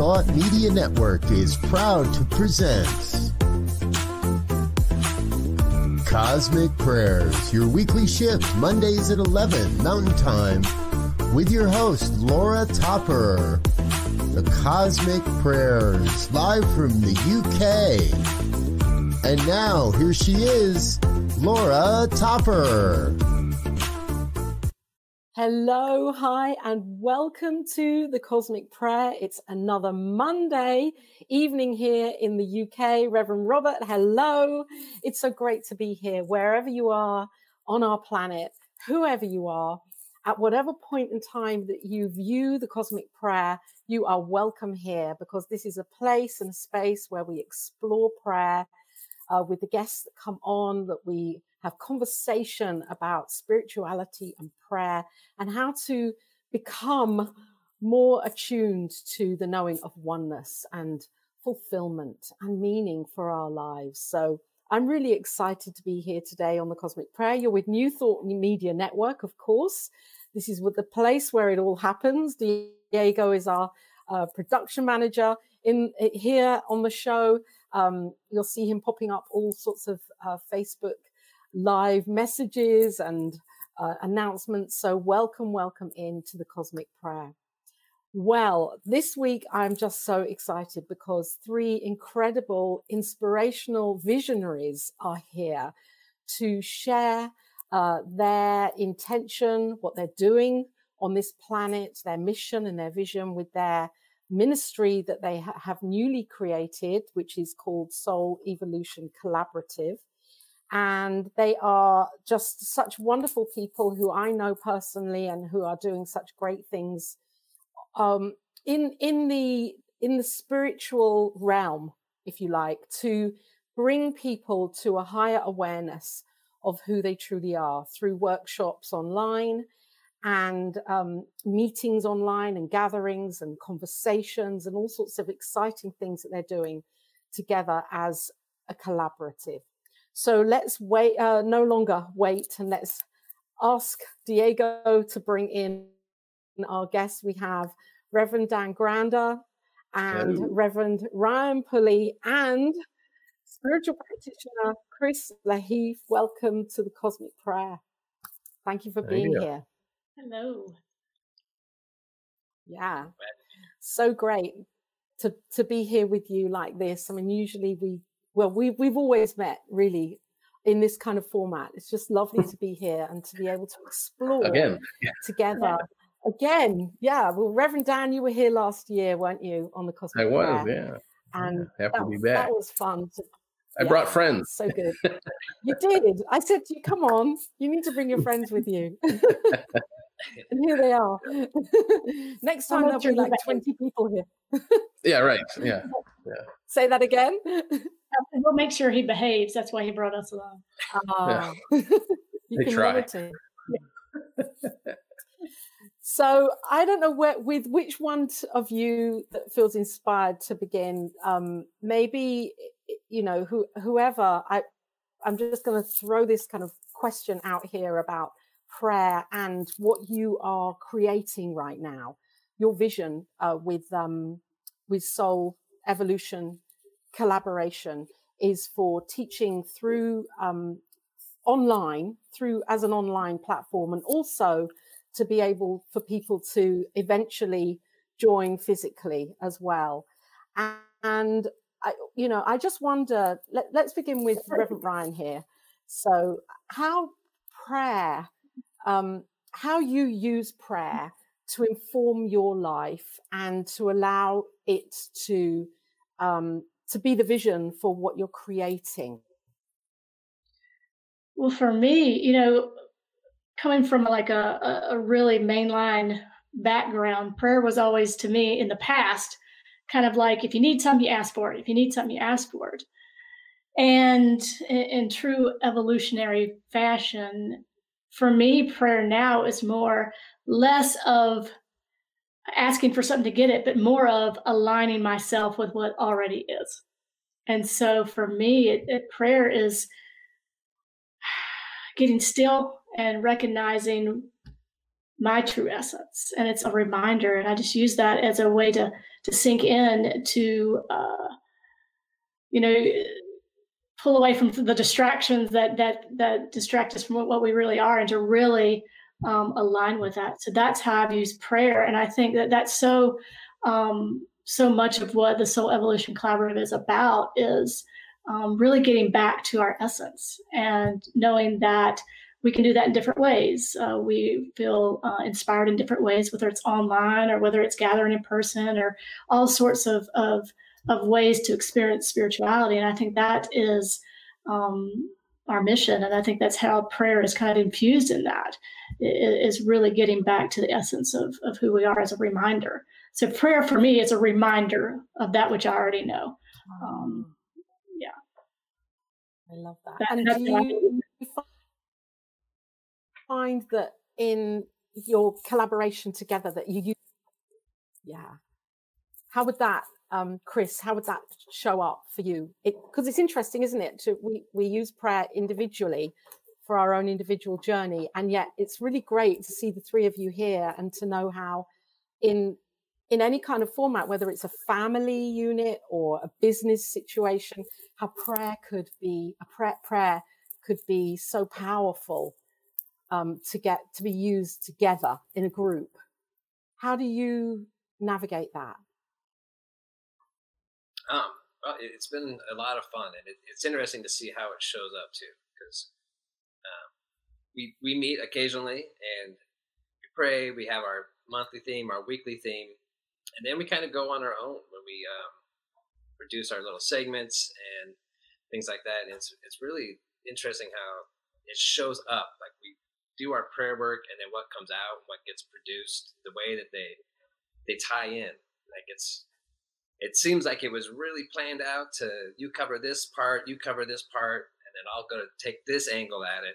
Thought Media Network is proud to present Cosmic Prayers, your weekly shift, Mondays at 11 Mountain Time, with your host, Laura Topper. The Cosmic Prayers, live from the UK. And now, here she is, Laura Topper. Hello, hi, and welcome to the Cosmic Prayer. It's another Monday evening here in the UK. Reverend Robert, hello. It's so great to be here, wherever you are on our planet, whoever you are, at whatever point in time that you view the Cosmic Prayer, you are welcome here because this is a place and a space where we explore prayer uh, with the guests that come on, that we have conversation about spirituality and prayer and how to become more attuned to the knowing of oneness and fulfillment and meaning for our lives. So I'm really excited to be here today on the Cosmic Prayer. You're with New Thought Media Network, of course. This is the place where it all happens. Diego is our uh, production manager in here on the show. Um, you'll see him popping up all sorts of uh, Facebook live messages and uh, announcements. So welcome, welcome in to the Cosmic Prayer. Well, this week I'm just so excited because three incredible, inspirational visionaries are here to share uh, their intention, what they're doing on this planet, their mission and their vision with their ministry that they ha- have newly created, which is called Soul Evolution Collaborative. And they are just such wonderful people who I know personally and who are doing such great things um, in in the in the spiritual realm, if you like, to bring people to a higher awareness of who they truly are through workshops online and um, meetings online and gatherings and conversations and all sorts of exciting things that they're doing together as a collaborative. So let's wait, uh, no longer wait, and let's ask Diego to bring in our guests. We have Reverend Dan Granda and Hello. Reverend Ryan Pulley and spiritual practitioner Chris Lahiff. Welcome to the Cosmic Prayer. Thank you for being you here. Hello. Yeah. So great to to be here with you like this. I mean, usually we well, we we've always met really in this kind of format. It's just lovely to be here and to be able to explore again together. Again, yeah. Well, Reverend Dan, you were here last year, weren't you, on the Cosmic I was, Prayer? yeah. And yeah, happy that, to be back. That was fun. To, I yeah, brought friends. So good. you did. I said to you, come on, you need to bring your friends with you. and here they are. Next time there'll be like 20 people here. yeah, right. Yeah. Yeah. Say that again. We'll make sure he behaves. That's why he brought us along. Uh, yeah. you they can try. so I don't know where, with which one of you that feels inspired to begin. Um, maybe you know who, whoever. I I'm just going to throw this kind of question out here about prayer and what you are creating right now, your vision uh, with um, with soul evolution collaboration is for teaching through um, online through as an online platform and also to be able for people to eventually join physically as well. And, and I, you know i just wonder let, let's begin with reverend ryan here. So how prayer um, how you use prayer to inform your life and to allow it to um, to be the vision for what you're creating? Well, for me, you know, coming from like a, a really mainline background, prayer was always to me in the past kind of like if you need something, you ask for it. If you need something, you ask for it. And in, in true evolutionary fashion, for me, prayer now is more less of asking for something to get it, but more of aligning myself with what already is. And so for me, it, it, prayer is getting still and recognizing my true essence and it's a reminder and i just use that as a way to to sink in to uh, you know pull away from the distractions that that that distract us from what we really are and to really um, align with that so that's how i've used prayer and i think that that's so um, so much of what the soul evolution collaborative is about is um, really getting back to our essence and knowing that we can do that in different ways. Uh, we feel uh, inspired in different ways, whether it's online or whether it's gathering in person or all sorts of, of, of ways to experience spirituality. And I think that is um, our mission. And I think that's how prayer is kind of infused in that, is really getting back to the essence of, of who we are as a reminder. So prayer for me is a reminder of that which I already know. Um, yeah. I love that. that and do you, find that in your collaboration together that you use yeah how would that um, chris how would that show up for you because it, it's interesting isn't it to we we use prayer individually for our own individual journey and yet it's really great to see the three of you here and to know how in in any kind of format whether it's a family unit or a business situation how prayer could be a prayer, prayer could be so powerful um, to get to be used together in a group. How do you navigate that? Um, well, it's been a lot of fun, and it, it's interesting to see how it shows up too, because um, we we meet occasionally and we pray. We have our monthly theme, our weekly theme, and then we kind of go on our own when we um, produce our little segments and things like that. And it's it's really interesting how it shows up. Like we do our prayer work and then what comes out, what gets produced, the way that they they tie in. Like it's it seems like it was really planned out to you cover this part, you cover this part, and then I'll go to take this angle at it,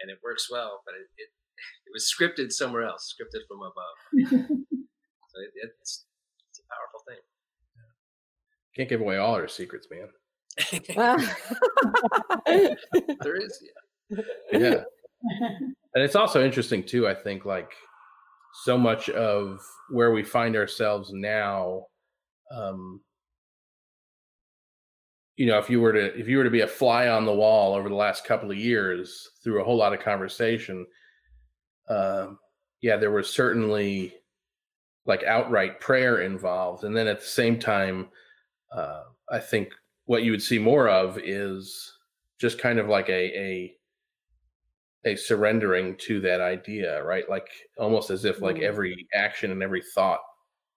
and it works well. But it it, it was scripted somewhere else, scripted from above. so it, it's it's a powerful thing. Can't give away all our secrets, man. there is, yeah. Yeah and it's also interesting too i think like so much of where we find ourselves now um you know if you were to if you were to be a fly on the wall over the last couple of years through a whole lot of conversation uh, yeah there was certainly like outright prayer involved and then at the same time uh, i think what you would see more of is just kind of like a a a surrendering to that idea, right? Like almost as if like mm. every action and every thought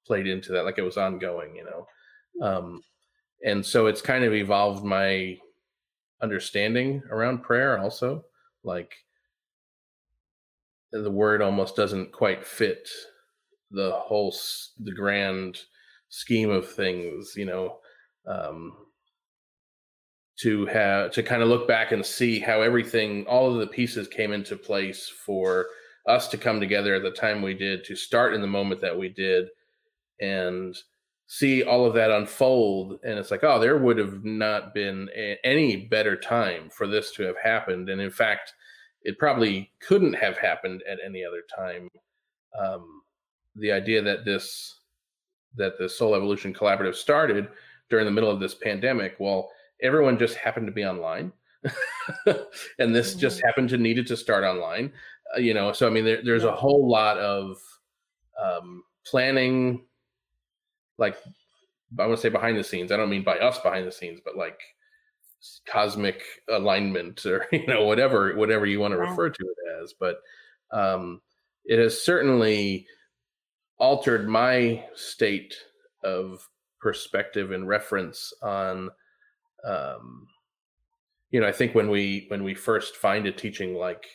played into that, like it was ongoing, you know. Um, and so it's kind of evolved my understanding around prayer also. Like the word almost doesn't quite fit the whole the grand scheme of things, you know. Um, to have to kind of look back and see how everything all of the pieces came into place for us to come together at the time we did to start in the moment that we did and see all of that unfold and it's like oh there would have not been a, any better time for this to have happened. And in fact it probably couldn't have happened at any other time. Um, the idea that this that the soul evolution collaborative started during the middle of this pandemic well everyone just happened to be online and this just mm-hmm. happened to needed to start online uh, you know so i mean there, there's a whole lot of um, planning like i want to say behind the scenes i don't mean by us behind the scenes but like cosmic alignment or you know whatever whatever you want to refer to it as but um, it has certainly altered my state of perspective and reference on um, you know, I think when we when we first find a teaching like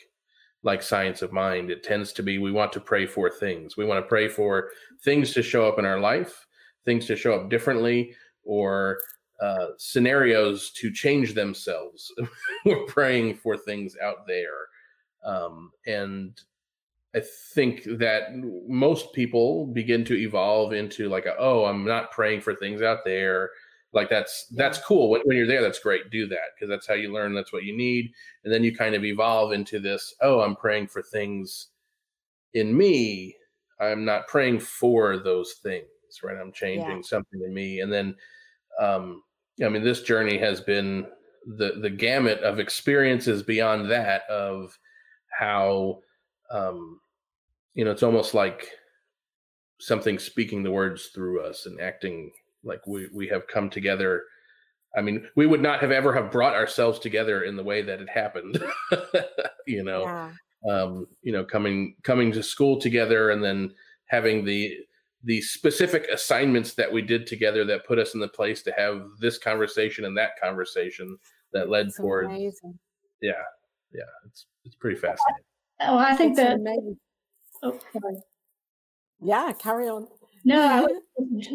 like science of mind, it tends to be we want to pray for things. We want to pray for things to show up in our life, things to show up differently, or uh, scenarios to change themselves. We're praying for things out there, um, and I think that most people begin to evolve into like, a, oh, I'm not praying for things out there. Like that's that's cool. When, when you're there that's great. Do that because that's how you learn that's what you need. And then you kind of evolve into this oh i'm praying for things in me, I'm not praying for those things, right? I'm changing yeah. something in me. And then, um, I mean, this journey has been the the gamut of experiences beyond that of how, um, you know, it's almost like something speaking the words through us and acting like we we have come together I mean, we would not have ever have brought ourselves together in the way that it happened. you know, yeah. um, you know, coming coming to school together and then having the the specific assignments that we did together that put us in the place to have this conversation and that conversation that led That's towards amazing. yeah yeah it's it's pretty fascinating. Oh i think that oh, yeah carry on. No,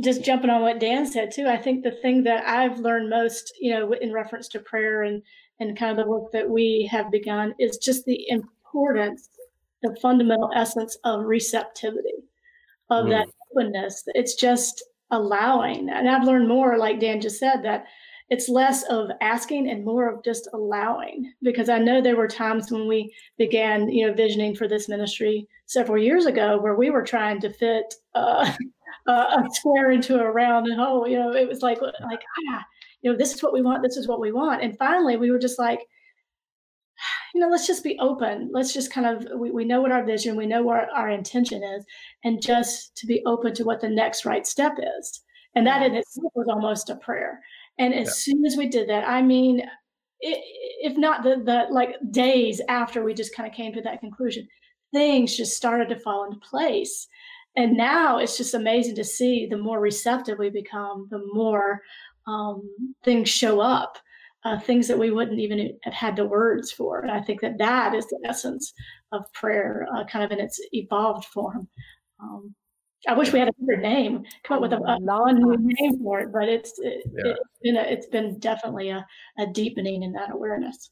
just jumping on what Dan said too. I think the thing that I've learned most, you know, in reference to prayer and and kind of the work that we have begun is just the importance, the fundamental essence of receptivity, of mm. that openness. It's just allowing. And I've learned more, like Dan just said, that it's less of asking and more of just allowing because i know there were times when we began you know visioning for this ministry several years ago where we were trying to fit uh, a square into a round hole. You know, it was like like ah, you know, this is what we want. This is what we want. And finally, we were just like, you know, let's just be open. Let's just kind of we, we know what our vision, we know what our intention is, and just to be open to what the next right step is. And that in itself was almost a prayer. And as yeah. soon as we did that, I mean, it, if not the the like days after we just kind of came to that conclusion, things just started to fall into place and now it's just amazing to see the more receptive we become the more um, things show up uh, things that we wouldn't even have had the words for. And i think that that is the essence of prayer uh, kind of in its evolved form. Um, I wish we had a better name, come up with a, a non-new name for it, but it's it, has been a, it's been definitely a, a deepening in that awareness.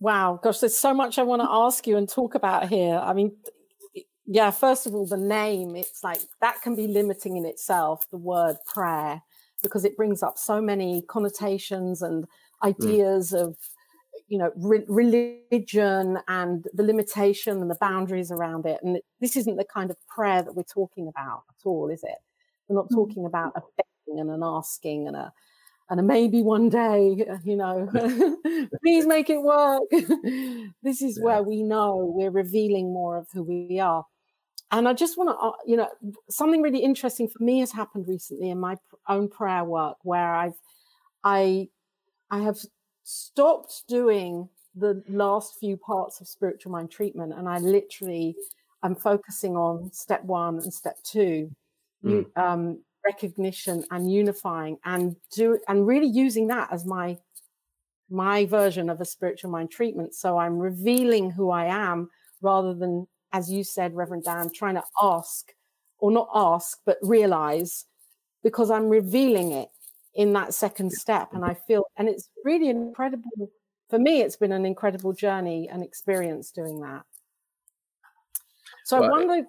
Wow, gosh, there's so much I want to ask you and talk about here. I mean, yeah, first of all, the name, it's like that can be limiting in itself, the word prayer, because it brings up so many connotations and mm. ideas mm. of, you know, re- religion and the limitation and the boundaries around it. And this isn't the kind of prayer that we're talking about at all, is it? We're not mm. talking about a begging and an asking and a, and a maybe one day, you know, please make it work. this is yeah. where we know we're revealing more of who we are and I just want to, uh, you know, something really interesting for me has happened recently in my own prayer work where I've, I, I have stopped doing the last few parts of spiritual mind treatment, and I literally am focusing on step one and step two, mm. um, recognition and unifying, and do and really using that as my my version of a spiritual mind treatment. So I'm revealing who I am rather than as you said, Reverend Dan, trying to ask or not ask, but realize because I'm revealing it in that second step. And I feel, and it's really incredible. For me, it's been an incredible journey and experience doing that. So well, I wonder,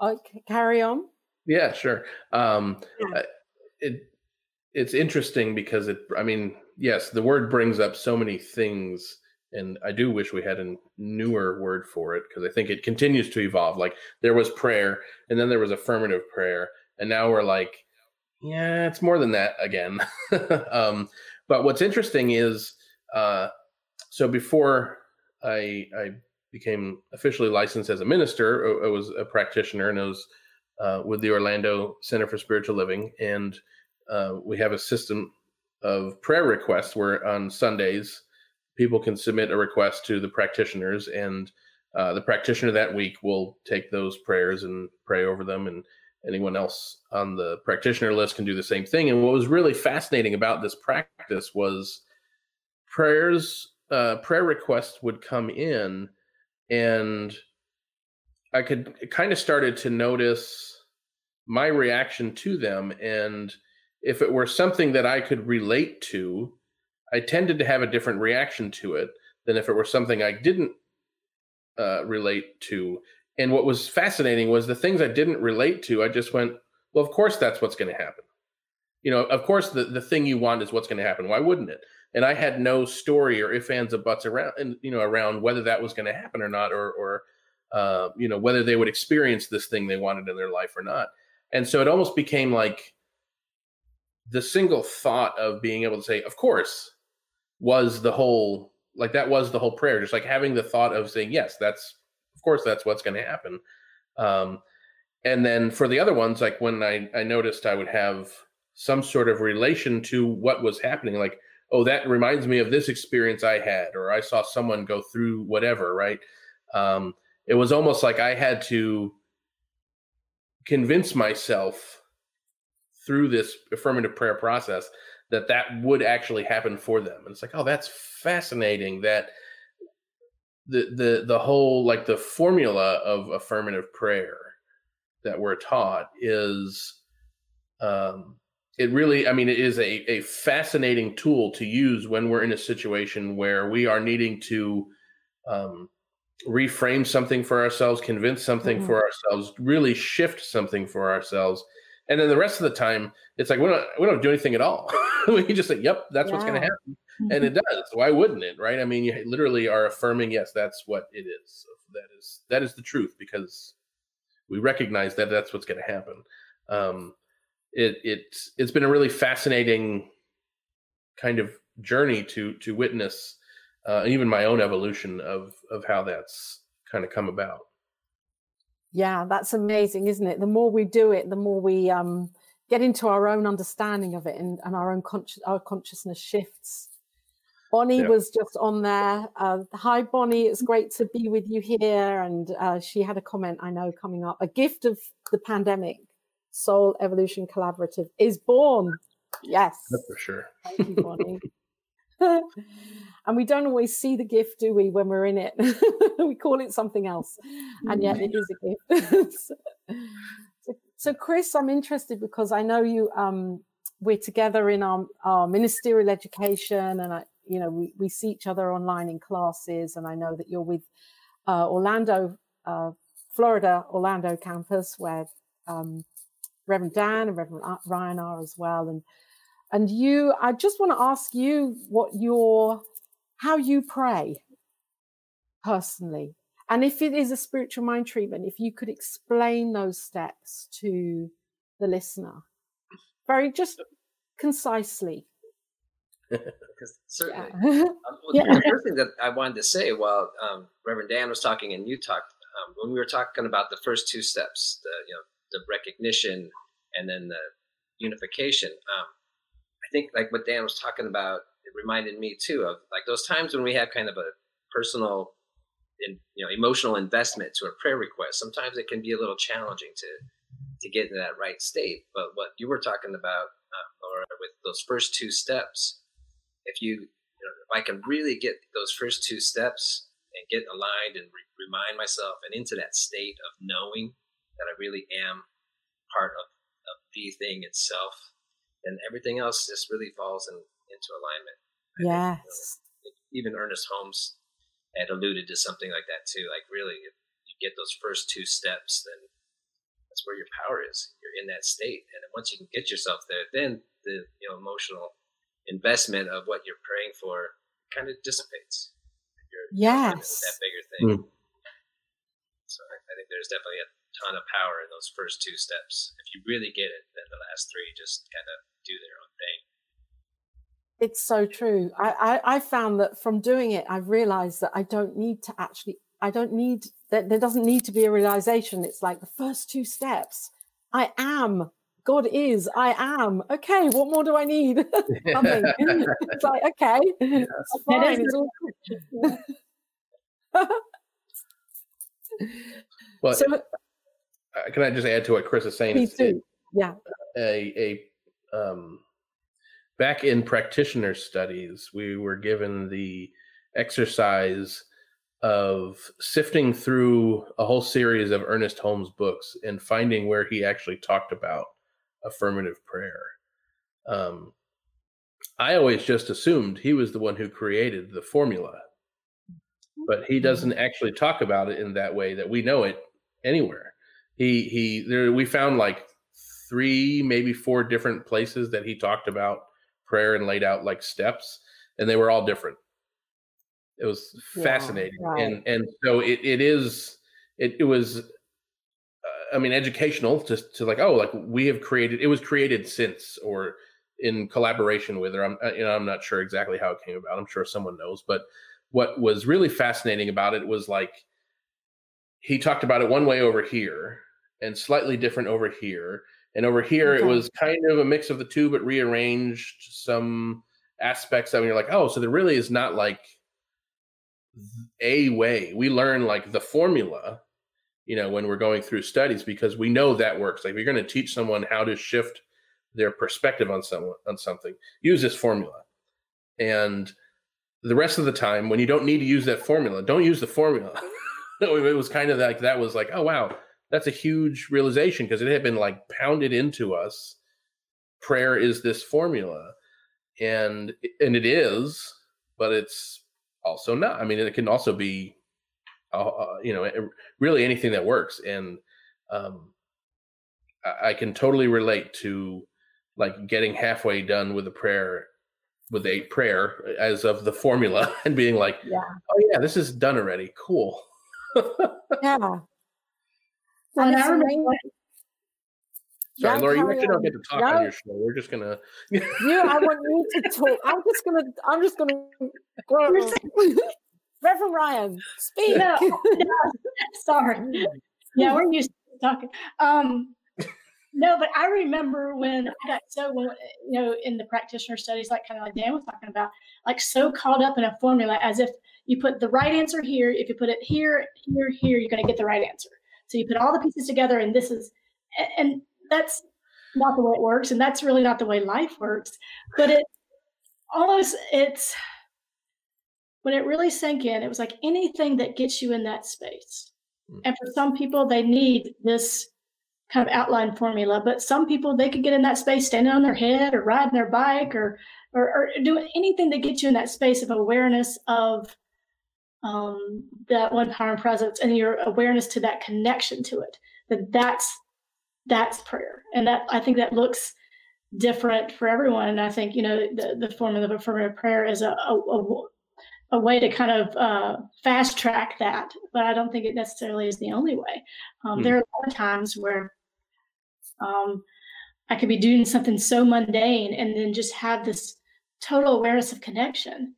I carry on. Yeah, sure. Um, yeah. It it's interesting because it. I mean, yes, the word brings up so many things and I do wish we had a newer word for it because I think it continues to evolve. Like there was prayer, and then there was affirmative prayer, and now we're like, yeah, it's more than that again. um, but what's interesting is, uh, so before I I became officially licensed as a minister, I was a practitioner, and I was uh, with the Orlando Center for Spiritual Living, and uh, we have a system of prayer requests where on Sundays people can submit a request to the practitioners, and uh, the practitioner that week will take those prayers and pray over them, and anyone else on the practitioner list can do the same thing. And what was really fascinating about this practice was prayers, uh, prayer requests would come in, and I could kind of started to notice my reaction to them, and if it were something that I could relate to, I tended to have a different reaction to it than if it were something I didn't uh, relate to. And what was fascinating was the things I didn't relate to, I just went, well, of course that's what's going to happen. You know, of course the, the thing you want is what's going to happen. Why wouldn't it? and I had no story or if ands or buts around and you know around whether that was going to happen or not, or or uh, you know whether they would experience this thing they wanted in their life or not. And so it almost became like the single thought of being able to say, "Of course," was the whole like that was the whole prayer. Just like having the thought of saying, "Yes, that's of course that's what's going to happen." Um, and then for the other ones, like when I I noticed I would have some sort of relation to what was happening, like oh, that reminds me of this experience I had, or I saw someone go through whatever, right? Um, it was almost like I had to convince myself through this affirmative prayer process that that would actually happen for them. And it's like, oh, that's fascinating that the the the whole like the formula of affirmative prayer that we're taught is um it really i mean it is a, a fascinating tool to use when we're in a situation where we are needing to um, reframe something for ourselves convince something mm-hmm. for ourselves really shift something for ourselves and then the rest of the time it's like we don't we don't do anything at all. We just say yep that's yeah. what's going to happen. And it does. Why wouldn't it right? I mean you literally are affirming yes that's what it is. That is that is the truth because we recognize that that's what's going to happen. Um, it it's it's been a really fascinating kind of journey to to witness uh, even my own evolution of of how that's kind of come about. Yeah, that's amazing, isn't it? The more we do it, the more we um, get into our own understanding of it, and, and our own conscious our consciousness shifts. Bonnie yeah. was just on there. Uh, hi, Bonnie. It's great to be with you here. And uh, she had a comment I know coming up. A gift of the pandemic Soul Evolution Collaborative is born. Yes. That's for sure. Thank you, Bonnie. and we don't always see the gift, do we, when we're in it? we call it something else. And yet it is a gift. so, so, Chris, I'm interested because I know you um, we're together in our, our ministerial education and I, you know, we, we see each other online in classes. And I know that you're with uh, Orlando, uh, Florida, Orlando campus, where um, Reverend Dan and Reverend Ryan are as well. And and you, I just want to ask you what your how you pray personally. And if it is a spiritual mind treatment, if you could explain those steps to the listener, very just concisely. because certainly, yeah. um, yeah. the first thing that I wanted to say while um, Reverend Dan was talking and you talked um, when we were talking about the first two steps, the you know the recognition and then the unification. Um, I think like what Dan was talking about, it reminded me too of like those times when we have kind of a personal and you know emotional investment to a prayer request. Sometimes it can be a little challenging to to get in that right state. But what you were talking about, um, Laura, with those first two steps, if you, you know, if I can really get those first two steps and get aligned and re- remind myself and into that state of knowing that I really am part of, of the thing itself, then everything else just really falls in, into alignment. yes. Think, you know, even Ernest Holmes had alluded to something like that too. Like really, if you get those first two steps, then that's where your power is. You're in that state, and then once you can get yourself there, then the you know emotional investment of what you're praying for kind of dissipates. yes, that bigger thing. Mm. So I, I think there's definitely a ton of power in those first two steps. If you really get it, then the last three just kind of do their own thing. It's so true. I, I, I found that from doing it, I've realized that I don't need to actually, I don't need, that there doesn't need to be a realization. It's like the first two steps. I am God is, I am. Okay, what more do I need? Nothing. it's like, okay, it's fine. It's all... well, so, uh, can I just add to what Chris is saying? Me too. yeah. A a um, back in practitioner studies, we were given the exercise of sifting through a whole series of Ernest Holmes books and finding where he actually talked about affirmative prayer. Um, I always just assumed he was the one who created the formula, but he doesn't actually talk about it in that way that we know it anywhere he he there we found like three maybe four different places that he talked about prayer and laid out like steps and they were all different. It was fascinating, and and so it it is it it was. uh, I mean, educational to to like oh like we have created it was created since or in collaboration with or I'm uh, you know I'm not sure exactly how it came about. I'm sure someone knows, but what was really fascinating about it was like he talked about it one way over here and slightly different over here and over here Okay. it was kind of a mix of the two but rearranged some aspects of it. You're like oh so there really is not like a way. We learn like the formula you know when we're going through studies because we know that works. Like if you're going to teach someone how to shift their perspective on someone on something use this formula. And the rest of the time when you don't need to use that formula don't use the formula. It was kind of like that was like oh wow that's a huge realization because it had been like pounded into us prayer is this formula and and it is but it's also not i mean it can also be uh, uh, you know really anything that works and um I, I can totally relate to like getting halfway done with a prayer with a prayer as of the formula and being like Yeah. oh yeah this is done already cool Yeah. Well, And and I remember Sorry, Laura, you actually don't get to talk No. on your show. We're just gonna. You, I want you to talk. I'm just gonna. I'm just gonna. Reverend Ryan, speak. No, no, sorry. Yeah, we're used to talking. Um, no, but I remember when I got so, when, you know, in the practitioner studies, like kind of like Dan was talking about, like so caught up in a formula as if you put the right answer here. If you put it here, here, here, you're going to get the right answer. So you put all the pieces together, and this is, and that's not the way it works, and that's really not the way life works. But it almost, it's when it really sank in, it was like anything that gets you in that space. Mm. And for some people, they need this kind of outline formula, but some people they could get in that space standing on their head or riding their bike or or, or doing anything that gets you in that space of awareness of um, that one power and presence and your awareness to that connection to it. That that's that's prayer, and that I think that looks different for everyone. And I think you know the the formula of affirmative prayer is a, a, a a way to kind of uh, fast track that, but I don't think it necessarily is the only way. Um, Hmm. There are a lot of times where um, I could be doing something so mundane and then just have this total awareness of connection.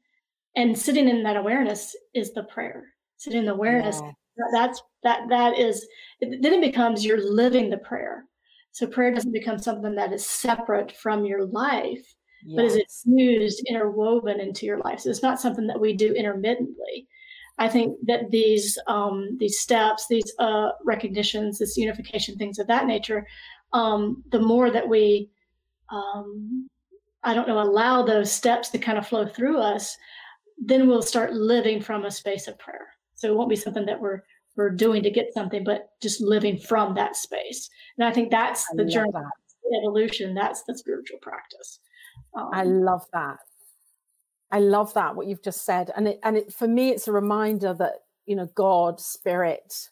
And sitting in that awareness is the prayer. Sitting in the awareness yeah. that's that that is then it becomes you're living the prayer. So prayer doesn't become something that is separate from your life but is it Yes. fused, interwoven into your life? So it's not something that we do intermittently. I think that these um, these steps, these uh, recognitions, this unification, things of that nature, um, the more that we, um, I don't know, allow those steps to kind of flow through us, then we'll start living from a space of prayer. So it won't be something that we're we're doing to get something, but just living from that space. And I think that's I the journey, that. the evolution. That's the spiritual practice. Um, I love that. I love that what you've just said, and it and it for me it's a reminder that you know God, Spirit,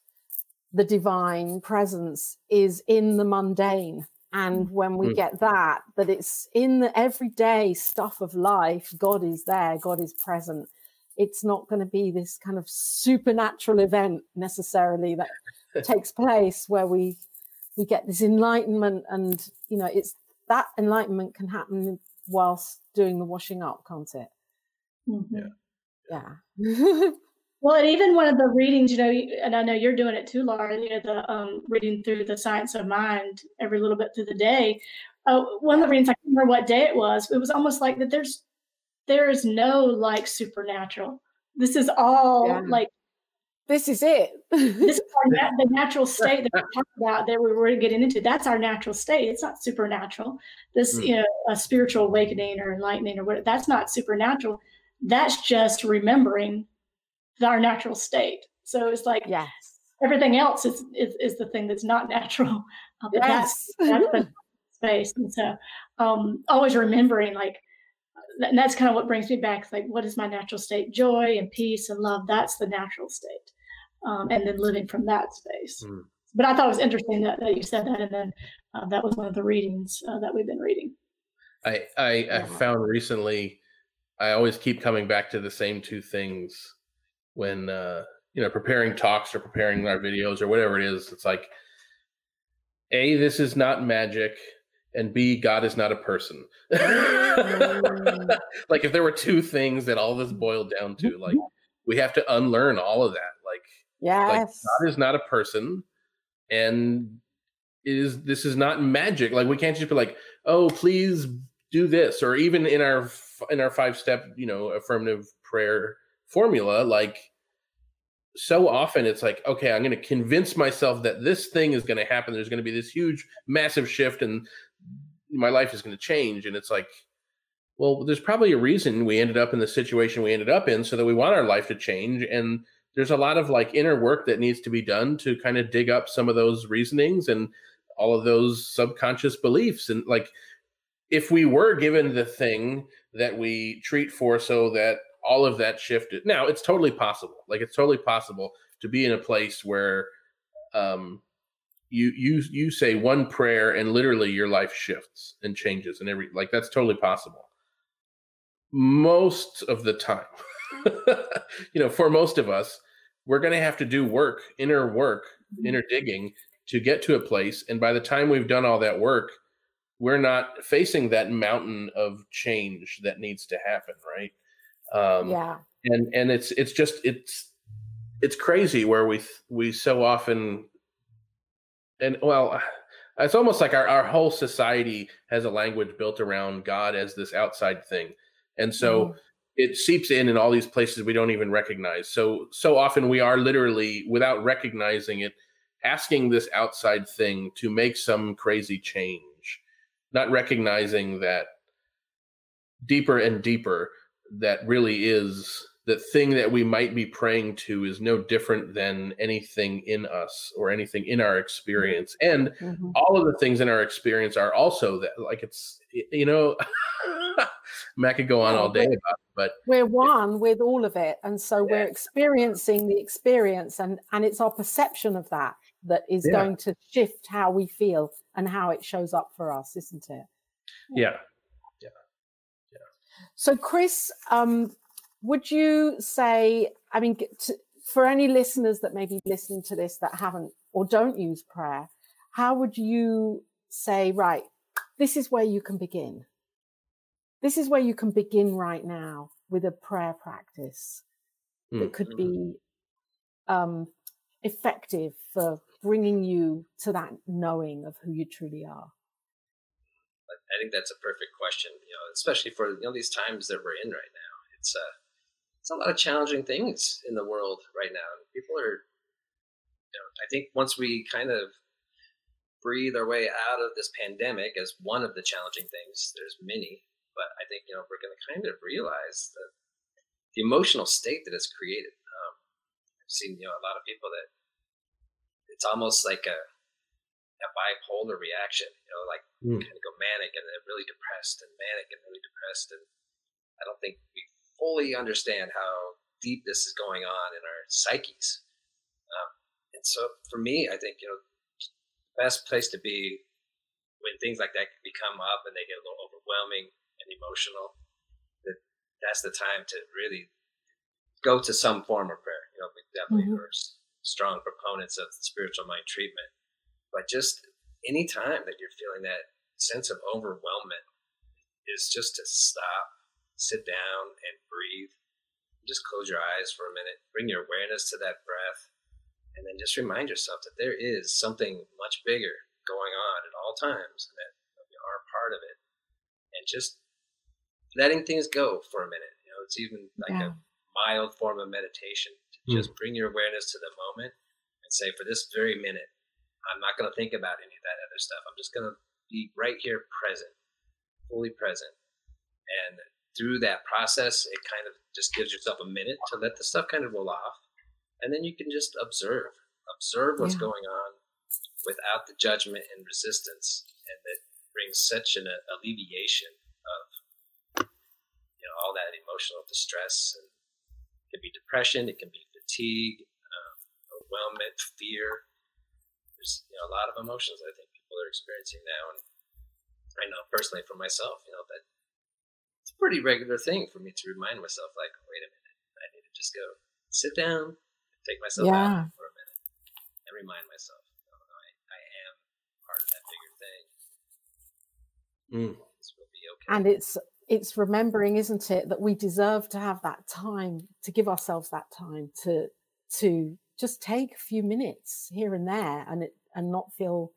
the divine presence is in the mundane, and when we Mm. get that, that it's in the everyday stuff of life. God is there. God is present. It's not going to be this kind of supernatural event necessarily that takes place where we we get this enlightenment, and you know it's that enlightenment can happen whilst doing the washing up, can't it? mhm. Yeah. Yeah. Well, and even one of the readings, you know, and I know you're doing it too, Laura. You know, the um, reading through the Science of Mind every little bit through the day. Uh, one of the readings, I can't remember what day it was. It was almost like that. There's there is no like supernatural. This is all Yeah. like this is it. this is our nat- the natural state that we talked about that we were getting into. That's our natural state. It's not supernatural. This, Mm. you know, a spiritual awakening or enlightening or what. That's not supernatural. That's just remembering our natural state. So it's like yes. everything else is, is is the thing that's not natural. Uh, but that's Yes. that's the space. And so um, always remembering like and that's kind of what brings me back. Like, what is my natural state? Joy and peace and love. That's the natural state. Um, and then living from that space. Mm. But I thought it was interesting that, that you said that. And then uh, that was one of the readings uh, that we've been reading. I I, I found recently I always keep coming back to the same two things when uh, you know preparing talks or preparing our videos or whatever it is. It's like a this is not magic, and b God is not a person. Mm. like if there were two things that all this boiled down to, like we have to unlearn all of that. Like yes, like God is not a person, and is this is not magic. Like we can't just be like, oh, please do this, or even in our in our five step, you know, affirmative prayer formula, like so often it's like, okay, I'm going to convince myself that this thing is going to happen. There's going to be this huge, massive shift, and my life is going to change. And it's like, well, there's probably a reason we ended up in the situation we ended up in, so that we want our life to change. And there's a lot of like inner work that needs to be done to kind of dig up some of those reasonings and all of those subconscious beliefs. And like, if we were given the thing that we treat for so that all of that shifted. Now it's totally possible. Like it's totally possible to be in a place where um you you you say one prayer and literally your life shifts and changes and every like that's totally possible. Most of the time. you know, for most of us, we're going to have to do work, inner work, mm-hmm. inner digging to get to a place and by the time we've done all that work, we're not facing that mountain of change that needs to happen, right? Um, yeah. And and it's it's just it's it's crazy where we we so often and well it's almost like our, our whole society has a language built around god as this outside thing and so mm. it seeps in in all these places we don't even recognize so so often we are literally without recognizing it asking this outside thing to make some crazy change not recognizing that deeper and deeper that really is the thing that we might be praying to is no different than anything in us or anything in our experience and mm-hmm. all of the things in our experience are also that like it's you know i could go on all day about it but we're one with all of it and so yeah. we're experiencing the experience and and it's our perception of that that is yeah. going to shift how we feel and how it shows up for us isn't it yeah so, Chris, um, would you say, I mean, to, for any listeners that may be listening to this that haven't or don't use prayer, how would you say, right, this is where you can begin? This is where you can begin right now with a prayer practice mm. that could be um, effective for bringing you to that knowing of who you truly are. I think that's a perfect question. You know, especially for you know these times that we're in right now. It's uh, it's a lot of challenging things in the world right now. People are, you know, I think once we kind of breathe our way out of this pandemic as one of the challenging things, there's many, but I think you know we're going to kind of realize that the emotional state that it's created. Um, I've seen you know a lot of people that it's almost like a a bipolar reaction, you know, like mm. kind of go manic and then really depressed and manic and really depressed. And I don't think we fully understand how deep this is going on in our psyches. Um, and so for me, I think, you know, the best place to be when things like that become up and they get a little overwhelming and emotional, that that's the time to really go to some form of prayer. You know, we definitely mm-hmm. are strong proponents of spiritual mind treatment but just any time that you're feeling that sense of overwhelmment is just to stop, sit down and breathe. Just close your eyes for a minute, bring your awareness to that breath, and then just remind yourself that there is something much bigger going on at all times and that we are part of it. And just letting things go for a minute. You know, it's even like yeah. a mild form of meditation to mm. just bring your awareness to the moment and say, for this very minute, I'm not going to think about any of that other stuff. I'm just going to be right here present, fully present. And through that process, it kind of just gives yourself a minute to let the stuff kind of roll off. And then you can just observe, observe what's yeah. going on without the judgment and resistance. And it brings such an alleviation of, you know, all that emotional distress. And it can be depression, it can be fatigue, um, overwhelmment, fear there's you know a lot of emotions I think people are experiencing now, and I know personally for myself, you know that it's a pretty regular thing for me to remind myself, like, wait a minute, I need to just go sit down, take myself yeah. out for a minute, and remind myself, oh, no, I, I am part of that bigger thing. Mm. This will be okay. And it's it's remembering, isn't it, that we deserve to have that time to give ourselves that time to to just take a few minutes here and there and it and not feel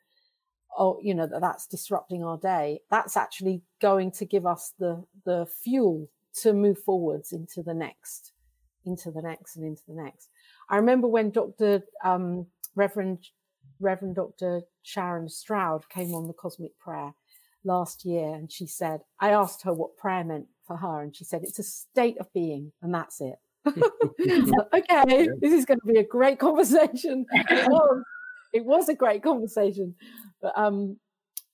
oh you know that that's disrupting our day. That's actually going to give us the the fuel to move forwards into the next into the next and into the next. I remember when dr um, reverend reverend dr sharon stroud came on the cosmic prayer last year and she said i asked her what prayer meant for her and she said it's a state of being and that's it okay this is going to be a great conversation it was, it was a great conversation but um,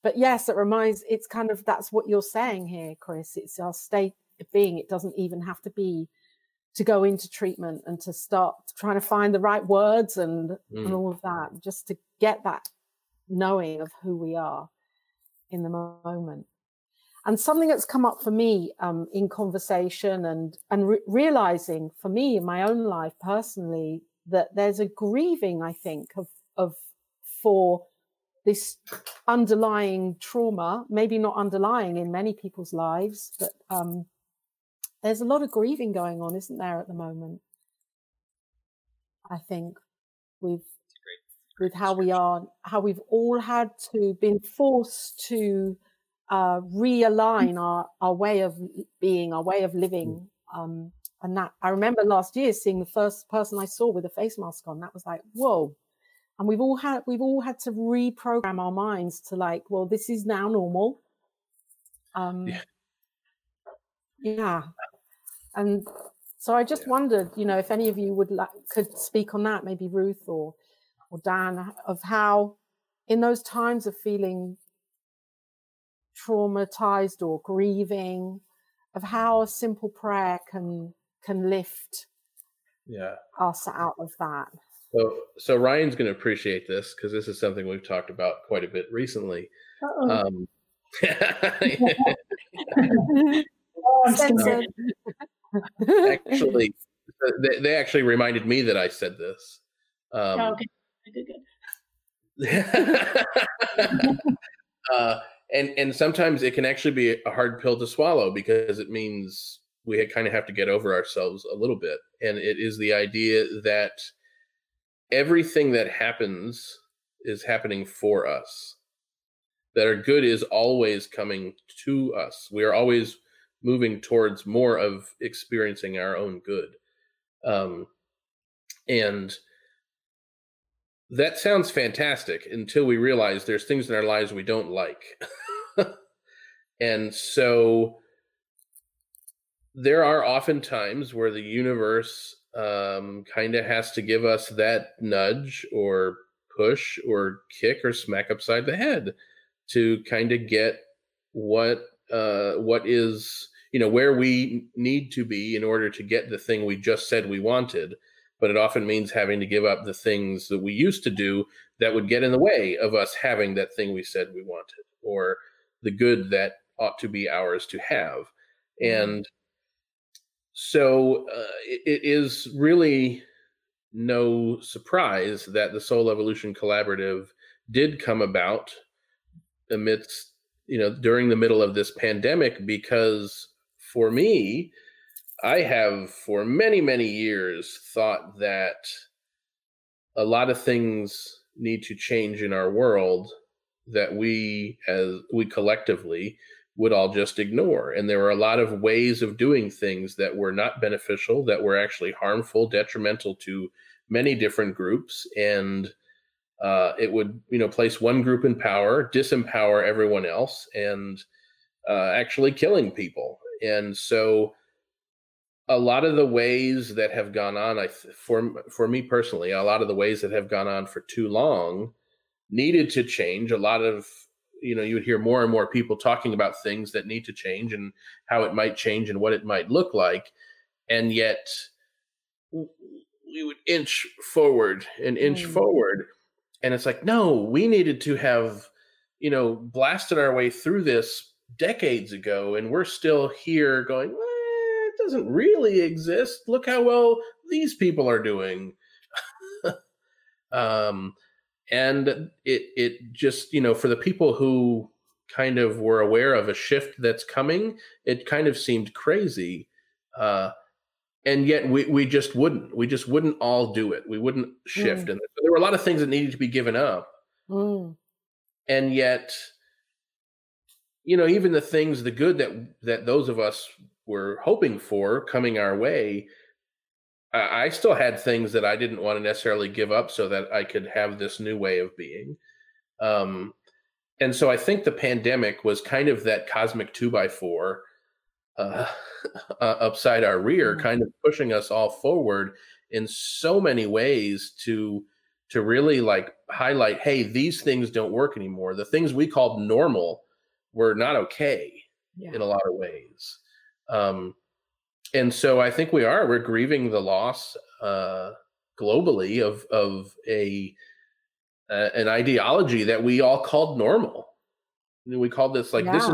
but yes, it reminds. It's kind of that's what you're saying here, Chris. It's our state of being. It doesn't even have to be to go into treatment and to start trying to find the right words and mm. and all of that. Just to get that knowing of who we are in the moment. And something that's come up for me um, in conversation and and re- realizing for me in my own life personally that there's a grieving, I think, of of for this underlying trauma, maybe not underlying in many people's lives, but um, there's a lot of grieving going on, isn't there, at the moment? I think with with how we are, how we've all had to been forced to uh, realign our our way of being, our way of living. Um, and that I remember last year seeing the first person I saw with a face mask on. That was like, whoa, and we've all had we've all had to reprogram our minds to like well this is now normal um yeah, yeah. and so i just yeah. wondered you know if any of you would like could speak on that maybe ruth or or dan of how in those times of feeling traumatized or grieving of how a simple prayer can can lift yeah us out of that so, so Ryan's going to appreciate this because this is something we've talked about quite a bit recently. Um, actually, they, they, actually reminded me that I said this. Um, oh, okay, good, good. uh, and and sometimes it can actually be a hard pill to swallow because it means we kind of have to get over ourselves a little bit, and it is the idea that everything that happens is happening for us. That our good is always coming to us. We are always moving towards more of experiencing our own good. Um, and that sounds fantastic until we realize there's things in our lives we don't like. and so there are often times where the universe um, kind of has to give us that nudge or push or kick or smack upside the head to kind of get what uh, what is you know where we need to be in order to get the thing we just said we wanted but it often means having to give up the things that we used to do that would get in the way of us having that thing we said we wanted or the good that ought to be ours to have mm-hmm. and so uh, it, it is really no surprise that the Soul Evolution Collaborative did come about amidst, you know, during the middle of this pandemic because for me, I have for many, many years thought that a lot of things need to change in our world that we as we collectively would all just ignore. And there were a lot of ways of doing things that were not beneficial, that were actually harmful, detrimental to many different groups. And uh, it would, you know, place one group in power, disempower everyone else, and uh, actually killing people. And so, a lot of the ways that have gone on, I for for me personally, a lot of the ways that have gone on for too long needed to change. A lot of you know you would hear more and more people talking about things that need to change and how it might change and what it might look like and yet we would inch forward and inch mm. forward and it's like no we needed to have you know blasted our way through this decades ago, and we're still here going, doesn't really exist. Look how well these people are doing. um, and it it just you know for the people who kind of were aware of a shift that's coming, it kind of seemed crazy. Uh, and yet we, we just wouldn't. We just wouldn't all do it. We wouldn't shift. Mm. And there were a lot of things that needed to be given up. Mm. And yet, you know, even the things, the good that that those of us were hoping for coming our way, I, I still had things that I didn't want to necessarily give up so that I could have this new way of being. Um, and so I think the pandemic was kind of that cosmic two by four uh, uh, upside our rear, mm-hmm. kind of pushing us all forward in so many ways to to really like highlight, hey, these things don't work anymore. The things we called normal were not okay yeah. in a lot of ways. Um, and so I think we are we're grieving the loss uh, globally of of a uh, an ideology that we all called normal. We called this like yeah. this is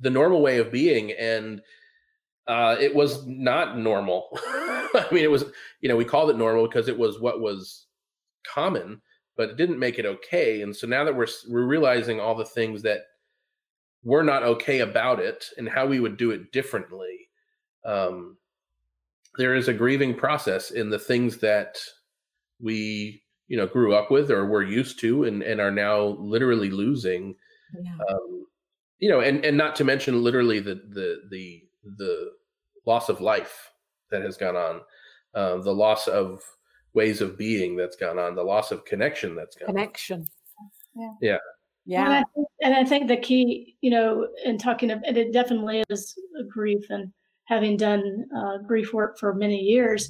the normal way of being, and uh, it was not normal. I mean, it was you know we called it normal because it was what was common, but it didn't make it okay. And so now that we're we're realizing all the things that were not okay about it and how we would do it differently. Um, there is a grieving process in the things that we you know grew up with or were used to and and are now literally losing yeah. um, you know and and not to mention literally the the the the loss of life that has gone on uh, the loss of ways of being that's gone on the loss of connection that's gone connection on. yeah yeah yeah and I, think, and I think the key you know in talking of, and it definitely is grief and having done uh, grief work for many years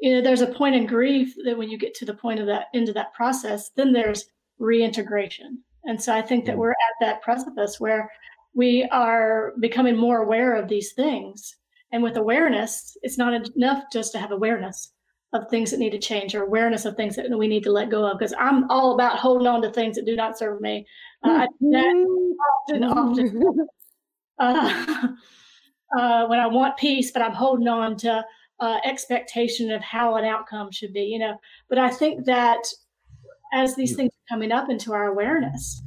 you know there's a point in grief that when you get to the point of that into that process then there's reintegration. And so i think that we're at that precipice where we are becoming more aware of these things. And with awareness it's not enough just to have awareness of things that need to change or awareness of things that we need to let go of because i'm all about holding on to things that do not serve me uh, often often uh, uh, when i want peace but i'm holding on to uh, expectation of how an outcome should be, you know. But I think that as these things are coming up into our awareness,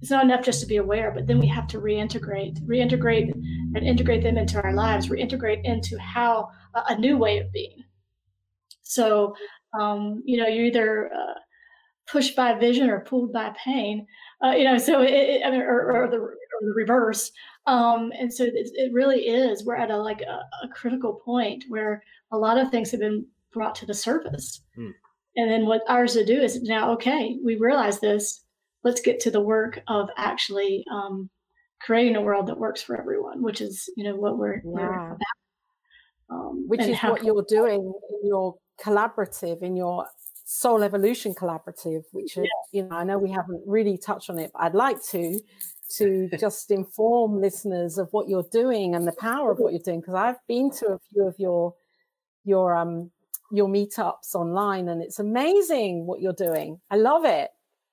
it's not enough just to be aware, but then we have to reintegrate, reintegrate, and integrate them into our lives, reintegrate into how a new way of being. So, um, you know, you're either uh, pushed by vision or pulled by pain. Uh, you know, so it, it I mean, or, or, the, or the reverse. Um, and so it, it, really is. We're at a like a, a, critical point where a lot of things have been brought to the surface. Mm. And then what ours to do is now, okay, we realize this. Let's get to the work of actually um, creating a world that works for everyone, which is you know what we're, yeah. we're about. Um, which is what you're doing in your collaborative, in your soul evolution collaborative, which yeah. you know, I know we haven't really touched on it, but I'd like to to just inform listeners of what you're doing and the power of what you're doing because I've been to a few of your your um your meetups online and it's amazing what you're doing. I love it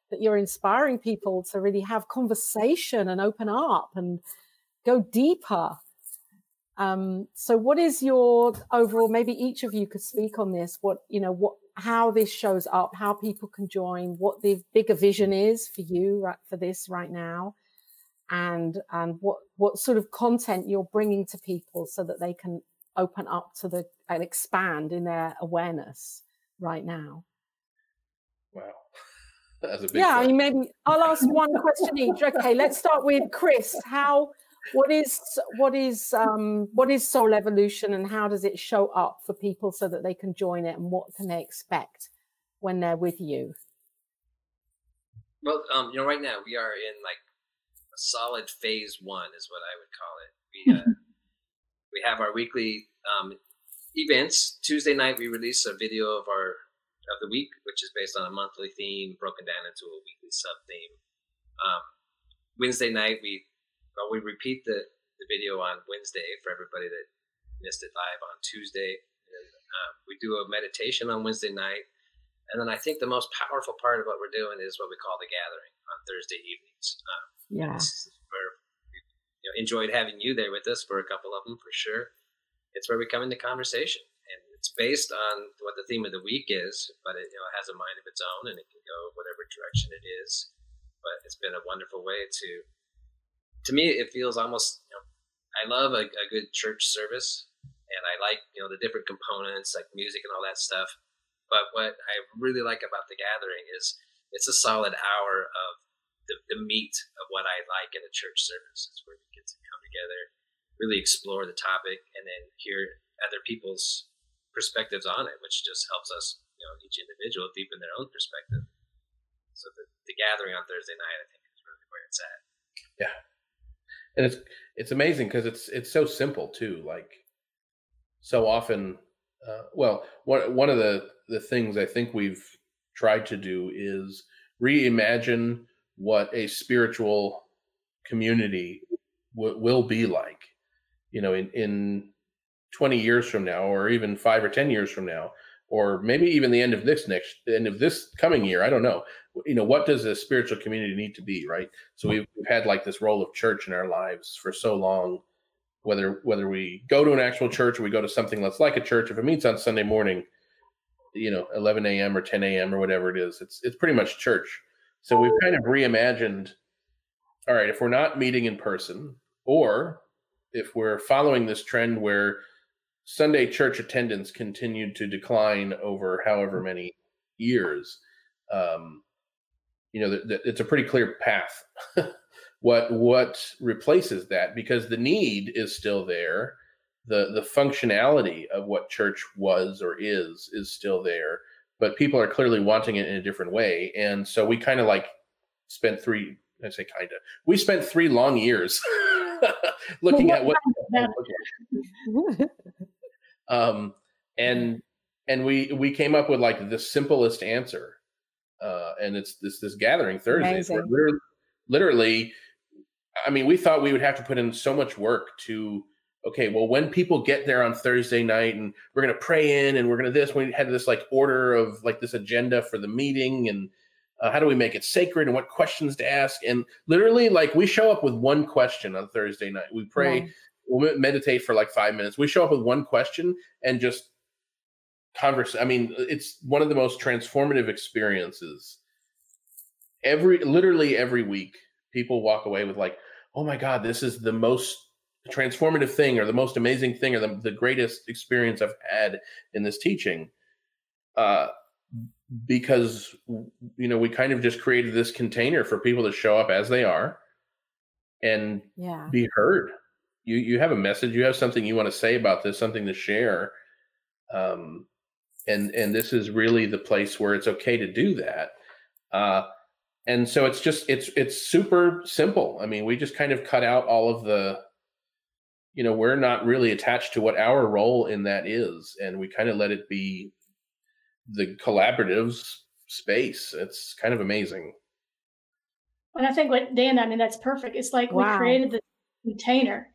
that you're inspiring people to really have conversation and open up and go deeper. Um, so what is your overall maybe each of you could speak on this what you know what how this shows up how people can join what the bigger vision is for you right, for this right now and and what what sort of content you're bringing to people so that they can open up to the and expand in their awareness right now? Wow. That's a big yeah i mean maybe i'll ask one question each. Okay let's start with chris. How what is what is um what is soul evolution and how does it show up for people so that they can join it and what can they expect when they're with you well um you know right now we are in like a solid phase one is what I would call it. We uh, we have our weekly um, events. Tuesday night we release a video of our of the week, which is based on a monthly theme broken down into a weekly sub theme. Um, Wednesday night we well, we repeat the the video on Wednesday for everybody that missed it live on Tuesday. And, um, we do a meditation on Wednesday night. And then I think the most powerful part of what we're doing is what we call the gathering on Thursday evenings. Um, yeah. where we you know, enjoyed having you there with us for a couple of them for sure. It's where we come into conversation, and it's based on what the theme of the week is, but it you know has a mind of its own, and it can go whatever direction it is. But it's been a wonderful way to, to me, it feels almost. You know, I love a, a good church service, and I like you know the different components like music and all that stuff. But what I really like about the gathering is it's a solid hour of the, the meat of what I like in a church service. It's where we get to come together, really explore the topic, and then hear other people's perspectives on it, which just helps us, you know, each individual deepen their own perspective. So the, the gathering on Thursday night, I think, is really where it's at. Yeah, and it's it's amazing because it's it's so simple too. Like so often, uh, well, one one of the the things I think we've tried to do is reimagine what a spiritual community w- will be like you know in, in 20 years from now or even five or 10 years from now or maybe even the end of this next end of this coming year i don't know you know what does a spiritual community need to be right? So we've, we've had like this role of church in our lives for so long whether whether we go to an actual church or we go to something that's like a church. If it meets on sunday morning you know 11 a.m or 10 a.m or whatever it is it's it's pretty much church. So we've kind of reimagined all right, if we're not meeting in person, or if we're following this trend where Sunday church attendance continued to decline over however many years, um, you know, th- th- it's a pretty clear path. what what replaces that? Because the need is still there, the the functionality of what church was or is is still there but people are clearly wanting it in a different way. And so we kind of like spent three, I say kind of, we spent three long years looking at what. um, and and we we came up with like the simplest answer, uh, and it's this this gathering Thursdays. Literally, literally, I mean, we thought we would have to put in so much work to okay, well, when people get there on Thursday night and we're going to pray in and we're going to this, we had this like order of like this agenda for the meeting and uh, how do we make it sacred and what questions to ask. And literally, like we show up with one question on Thursday night. We pray, we'll meditate for like five minutes. We show up with one question and just converse. I mean, it's one of the most transformative experiences. Every literally every week, people walk away with like, oh my God, this is the most transformative thing or the most amazing thing or the, the greatest experience I've had in this teaching. Uh, because you know we kind of just created this container for people to show up as they are and yeah. be heard you you have a message you have something you want to say about this something to share um and and this is really the place where it's okay to do that. Uh and so it's just it's it's super simple. I mean we just kind of cut out all of the you know we're not really attached to what our role in that is and we kind of let it be the collaborative space. It's kind of amazing. And i think what dan i mean that's perfect. It's like wow. we created the container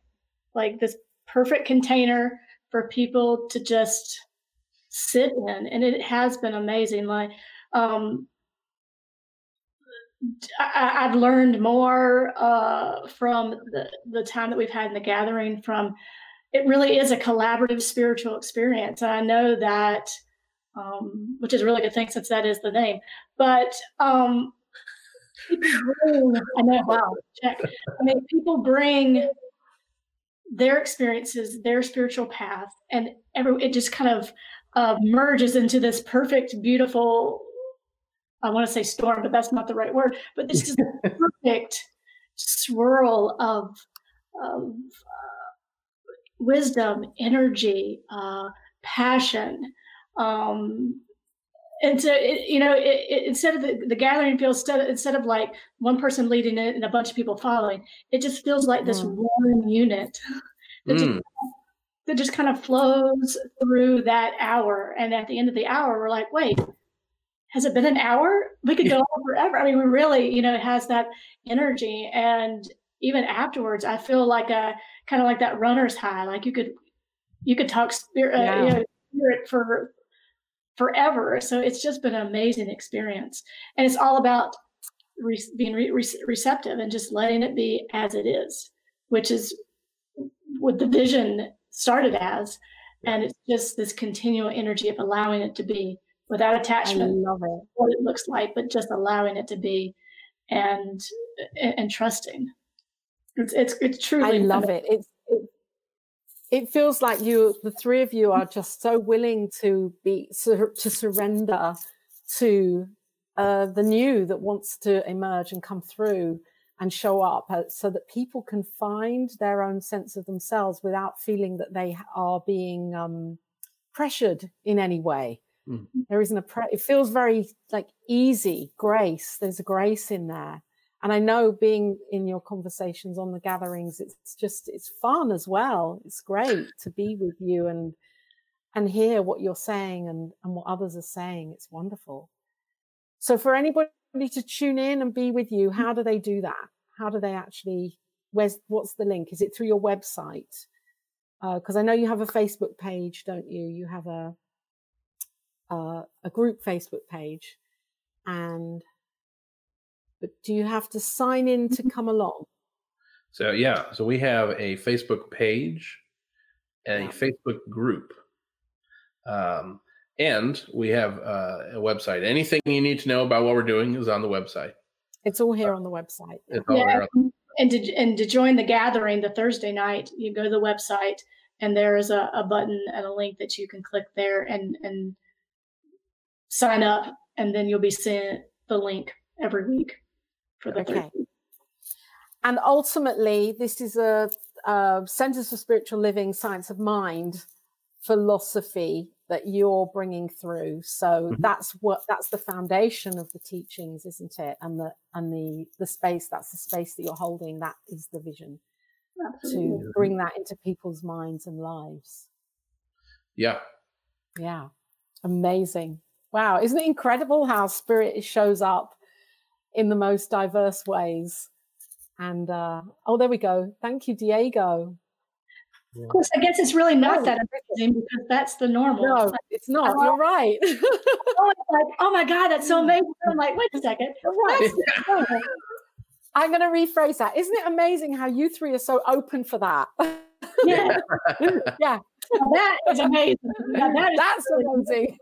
like this perfect container for people to just sit in and it has been amazing like um I, have learned more uh, from the, the time that we've had in the gathering. From it really is a collaborative spiritual experience. And I know that, um, which is a really good thing since that is the name. But um, bring, I know, wow, check. I mean, people bring their experiences, their spiritual path, and every it just kind of uh, merges into this perfect, beautiful I want to say storm, but that's not the right word. But this is a perfect swirl of, of uh, wisdom, energy, uh, passion. Um, and so, it, you know, it, it, instead of the, the gathering feels instead of, instead of like one person leading it and a bunch of people following, it just feels like this mm. one unit that, mm. That just kind of flows through that hour. And at the end of the hour, we're like, wait, has it been an hour? We could go on forever. I mean, we really, you know, it has that energy. And even afterwards, I feel like a kind of like that runner's high. Like you could, you could talk spirit, yeah. uh, you know, spirit for forever. So it's just been an amazing experience. And it's all about re- being re- receptive and just letting it be as it is. which is what the vision started as. And it's just this continual energy of allowing it to be without attachment. I love it. What it looks like, but just allowing it to be and and, trusting. It's it's it's truly I love it. It's it, it feels like you the three of you are just so willing to be to surrender to uh, the new that wants to emerge and come through and show up uh, so that people can find their own sense of themselves without feeling that they are being um, pressured in any way. Mm. There isn't a, pre- it feels very like easy grace. There's a grace in there. And I know being in your conversations on the gatherings, it's just, it's fun as well. It's great to be with you and, and hear what you're saying and, and what others are saying. It's wonderful. So for anybody to tune in and be with you, how do they do that? How do they actually, where's, what's the link? Is it through your website? Because uh, I know you have a Facebook page, don't you? You have a, uh, a group Facebook page. And, but do you have to sign in to come along? So, yeah. So we have a Facebook page and yeah. a Facebook group. Um, and we have uh, a website. Anything you need to know about what we're doing is on the website. It's all here on the website. yeah. And to, and to join the gathering the Thursday night, you go to the website and there is a, a button and a link that you can click there and, and sign up. And then you'll be sent the link every week for the okay. Thursday. And ultimately, this is a, a Centers for Spiritual Living Science of Mind philosophy that you're bringing through. So mm-hmm. that's what that's the foundation of the teachings isn't it? And the and the the space that's the space that you're holding that is the vision Absolutely. to bring that into people's minds and lives. Yeah. Yeah. Amazing. Wow. Isn't it incredible how spirit shows up in the most diverse ways? And uh oh there we go. Thank you diego of course, I guess it's really not no. that amazing because that's the normal. No, it's, like, it's not. You're right. oh, like, oh my God, that's so amazing. I'm like, wait a second. Right. I'm going to rephrase that. Isn't it amazing how you three are so open for that? Yeah. yeah. Now that is amazing. Now that is that's amazing.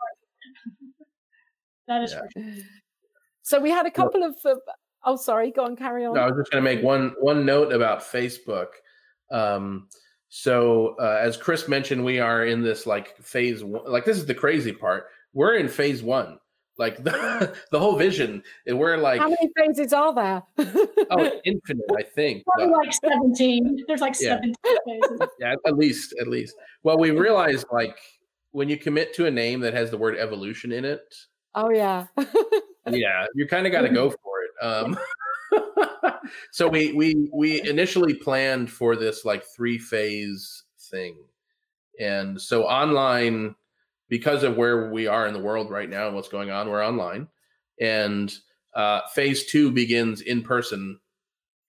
That is yeah. So we had a couple of. Uh, oh, sorry. Go on. Carry on. No, I was just going to make one one note about Facebook. Um, so uh, as Chris mentioned, we are in this like phase one. Like this is the crazy part. We're in phase one. Like the, the whole vision. And we're like how many phases are there? oh, infinite, I think. Probably like seventeen. There's like yeah. seventeen phases. Yeah, at least, at least. Well, we realized like when you commit to a name that has the word evolution in it. Oh yeah. yeah, you kind of got to go for it. Um, so we we we initially planned for this like three phase thing and so online because of where we are in the world right now and what's going on we're online and uh, phase two begins in person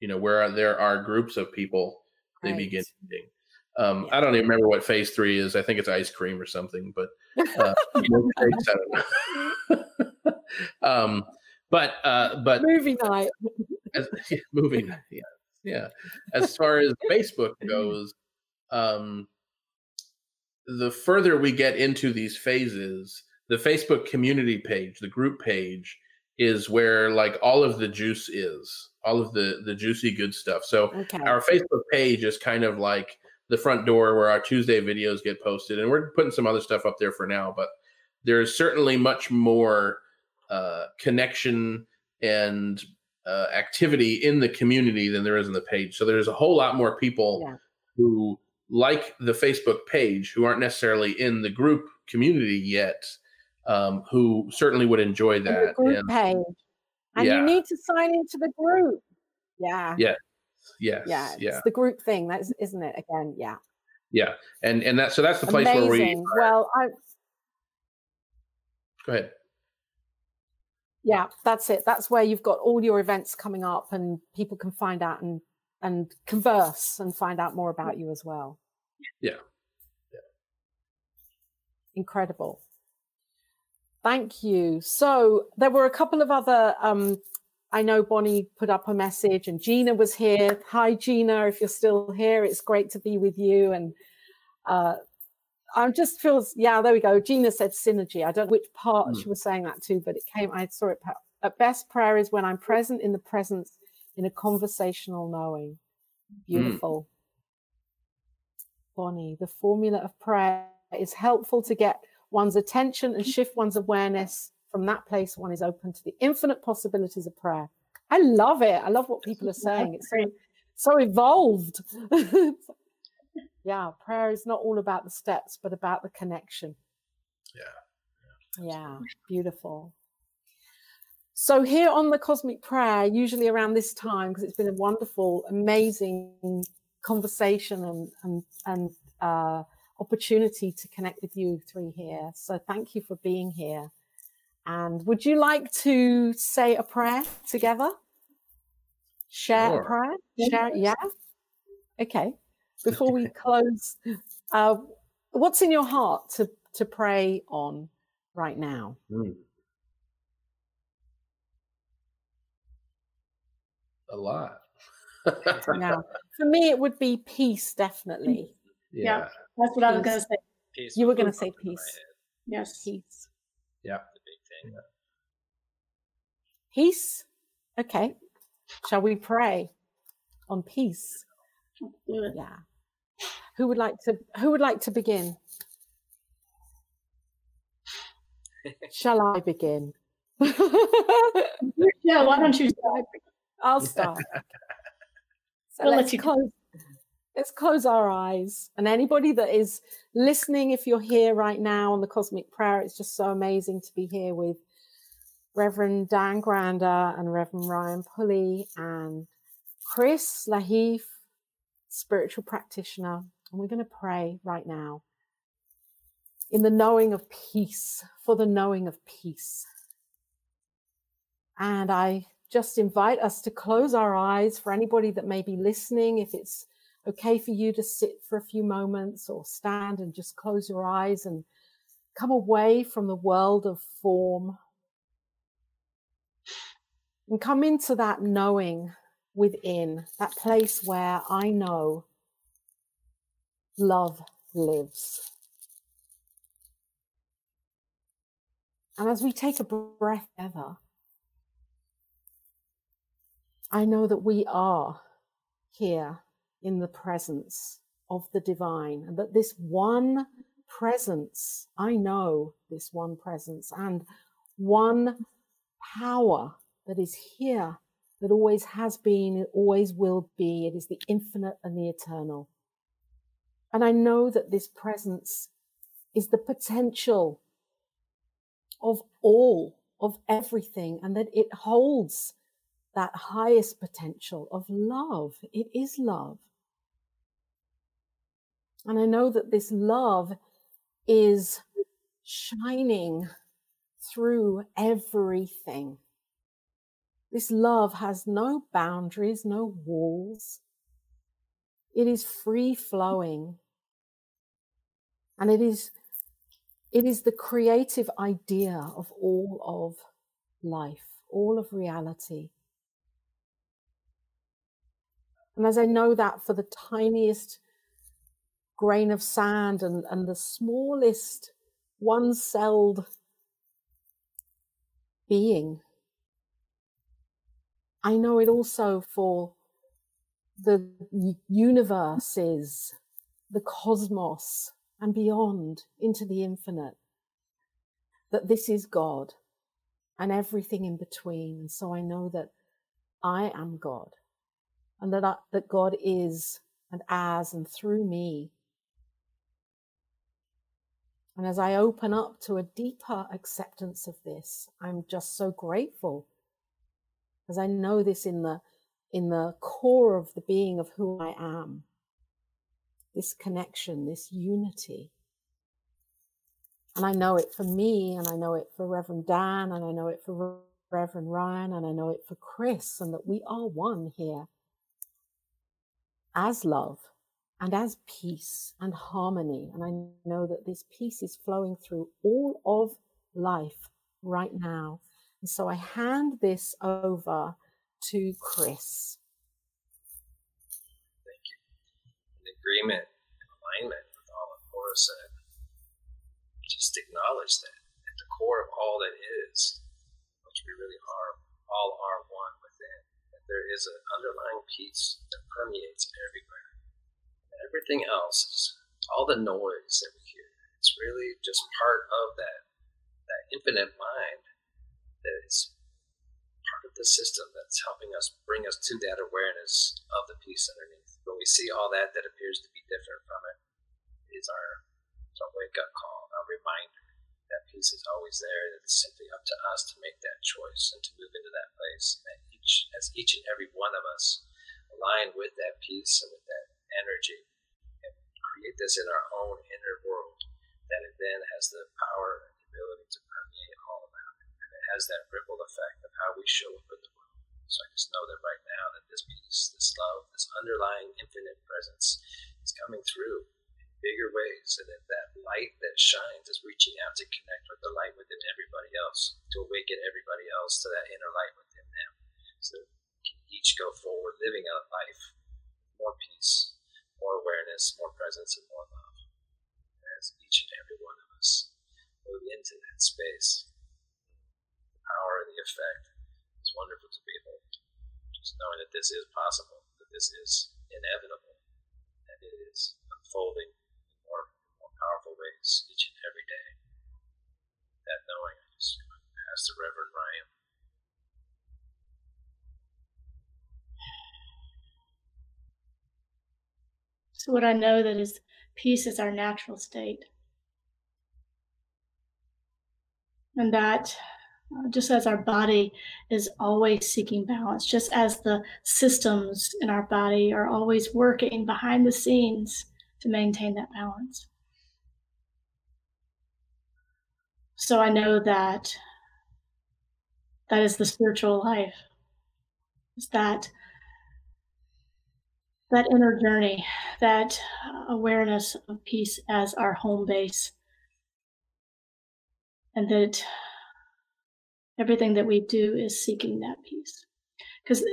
you know where there are groups of people they right. begin um, yeah. I don't even remember what phase three is. I think it's ice cream or something, but uh, um, but uh, but movie night. As, yeah, movie night. Yeah, yeah. As far as Facebook goes, um, the further we get into these phases, the Facebook community page, the group page, is where like all of the juice is, all of the the juicy good stuff. So okay. our Facebook page is kind of like the front door where our Tuesday videos get posted, and we're putting some other stuff up there for now. But there's certainly much more uh, connection and uh, activity in the community than there is in the page. So there's a whole lot more people yeah. who like the Facebook page who aren't necessarily in the group community yet, um, who certainly would enjoy that. group and, page. And yeah. you need to sign into the group. Yeah. Yeah. Yes. Yeah. Yeah. It's the group thing. That's isn't it again? Yeah. Yeah. And and that so that's the place Amazing. where we well I go ahead yeah that's it that's where you've got all your events coming up and people can find out and and converse and find out more about you as well yeah, yeah. incredible thank you so there were a couple of other um, I know Bonnie put up a message and Gina was here. Hi, Gina, if you're still here, it's great to be with you. And uh, I just feels, yeah, there we go. Gina said synergy. I don't know which part mm. she was saying that to, but it came, I saw it. At best, prayer is when I'm present in the presence in a conversational knowing. Mm. Beautiful. Mm. Bonnie, the formula of prayer is helpful to get one's attention and shift one's awareness from that place one is open to the infinite possibilities of prayer. I love it. I love what people are saying. It's so so evolved. yeah, prayer is not all about the steps, but about the connection. Yeah. Yeah, beautiful. So here on the cosmic prayer, usually around this time, because it's been a wonderful, amazing conversation and and and uh, opportunity to connect with you three here. So thank you for being here. And would you like to say a prayer together? Share sure. a prayer? Share, yeah. Okay. Before we close, uh, what's in your heart to to pray on right now? Mm. A lot. now, for me, it would be peace, definitely. Yeah, yeah that's what peace. I was going to say. Peace. You were going to say peace. Yes. Peace. Yeah. Peace. Okay. Shall we pray on peace? Mm. Yeah. Who would like to who would like to begin? Shall I begin? yeah, why don't you start? I'll start. So we'll let's close let's close our eyes. And anybody that is listening, if you're here right now on the Cosmic Prayer, it's just so amazing to be here with Reverend Dan Granda and Reverend Ryan Pulley and Chris Lahiff, spiritual practitioner. And we're going to pray right now in the knowing of peace, for the knowing of peace. And I just invite us to close our eyes for anybody that may be listening, if it's okay for you to sit for a few moments or stand and just close your eyes and come away from the world of form and come into that knowing within, that place where I know love lives. And as we take a breath together, I know that we are here in the presence of the divine and that this one presence, I know this one presence and one power that is here, that always has been, it always will be. It is the infinite and the eternal. And I know that this presence is the potential of all, of everything, and that it holds that highest potential of love. It is love. And I know that this love is shining through everything. This love has no boundaries, no walls. It is free flowing. And it is, it is the creative idea of all of life, all of reality. And as I know that for the tiniest grain of sand and, and the smallest one celled being. I know it also for the universes, the cosmos, and beyond into the infinite. That this is God and everything in between. And so I know that I am God and that, I, that God is and as and through me and as I open up to a deeper acceptance of this, I'm just so grateful as I know this in the, in the core of the being of who I am. This connection, this unity. And I know it for me, and I know it for Reverend Dan, and I know it for Reverend Ryan, and I know it for Chris, and that we are one here as love and as peace and harmony. And I know that this peace is flowing through all of life right now. And so I hand this over to Chris. Thank you. In agreement, alignment with all that Laura said, just acknowledge that at the core of all that is, which we really are, all are one within, that there is an underlying peace that permeates everywhere. And everything else is all the noise that we hear. It's really just part of that that infinite mind that is part of the system that's helping us bring us to that awareness of the peace underneath. When we see all that that appears to be different from it, it is our, our wake up call, our reminder that peace is always there. It's simply up to us to make that choice and to move into that place. And each, as each and every one of us align with that peace and with that energy and create this in our own inner world, that it then has the power and the ability to permeate all around it. And it has that ripple effect of how we show up in the world. So I just know that right now that this peace, this love, this underlying infinite presence is coming through in bigger ways. And that that light that shines is reaching out to connect with the light within everybody else, to awaken everybody else to that inner light within them. So that we can each go forward living a life more peace, more awareness, more presence, and more love. As each and every one of us move into that space, power and the effect is wonderful to behold. Just knowing that this is possible, that this is inevitable, and it is unfolding in more, more powerful ways each and every day. That knowing, I just to Reverend Ryan. So, what I know that is peace is our natural state. And that just as our body is always seeking balance, just as the systems in our body are always working behind the scenes to maintain that balance. So I know that that is the spiritual life. Is that that inner journey, that awareness of peace as our home base, and that everything that we do is seeking that peace. Because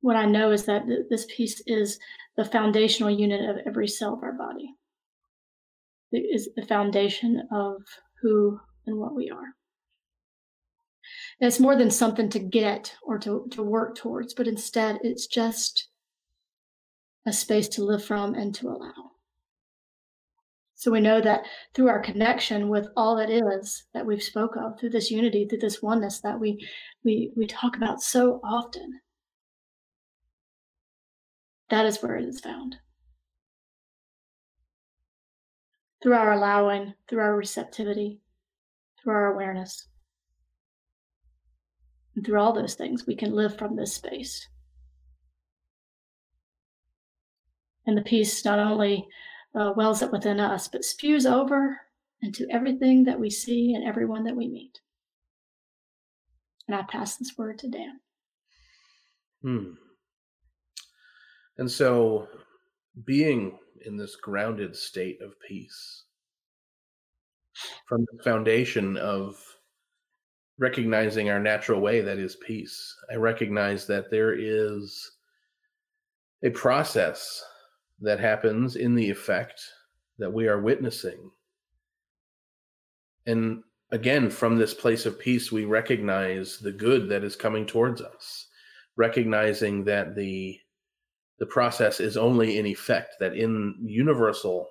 what I know is that th- this peace is the foundational unit of every cell of our body. It is the foundation of who and what we are. And it's more than something to get or to, to work towards, but instead it's just a space to live from and to allow. So we know that through our connection with all that is that we've spoke of, through this unity, through this oneness that we we we talk about so often, that is where it is found. Through our allowing, through our receptivity, through our awareness. And through all those things, we can live from this space. And the peace not only uh, wells up within us, but spews over into everything that we see and everyone that we meet. And I pass this word to Dan. Hmm. And so, being in this grounded state of peace, from the foundation of recognizing our natural way that is peace, I recognize that there is a process that happens in the effect that we are witnessing. And again, from this place of peace, we recognize the good that is coming towards us, recognizing that the the process is only in effect, that in universal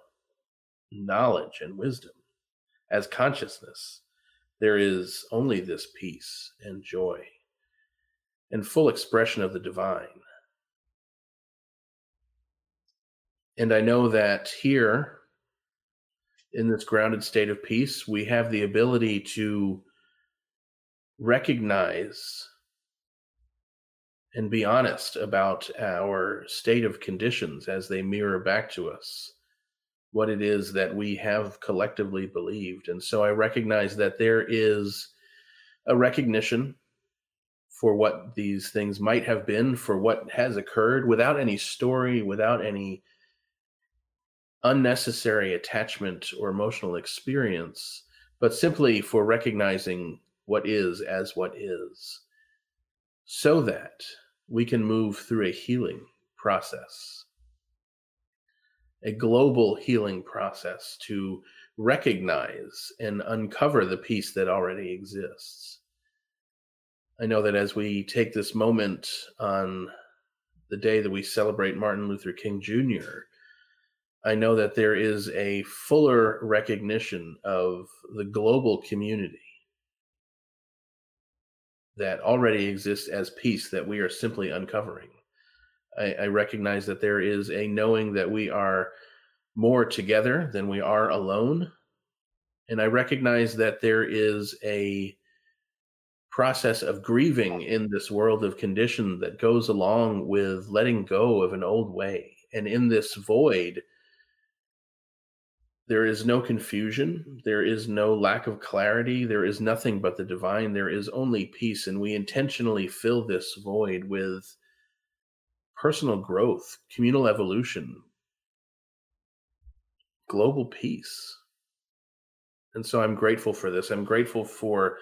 knowledge and wisdom as consciousness, there is only this peace and joy and full expression of the divine. And I know that here, in this grounded state of peace, we have the ability to recognize and be honest about our state of conditions as they mirror back to us what it is that we have collectively believed. And so I recognize that there is a recognition for what these things might have been, for what has occurred without any story, without any unnecessary attachment or emotional experience, but simply for recognizing what is as what is, so that we can move through a healing process, a global healing process to recognize and uncover the peace that already exists. I know that as we take this moment on the day that we celebrate Martin Luther King Jr., I know that there is a fuller recognition of the global community that already exists as peace that we are simply uncovering. I, I, recognize that there is a knowing that we are more together than we are alone. And I recognize that there is a process of grieving in this world of condition that goes along with letting go of an old way. And in this void, there is no confusion. There is no lack of clarity. There is nothing but the divine. There is only peace. And we intentionally fill this void with personal growth, communal evolution, global peace. And so I'm grateful for this. I'm grateful for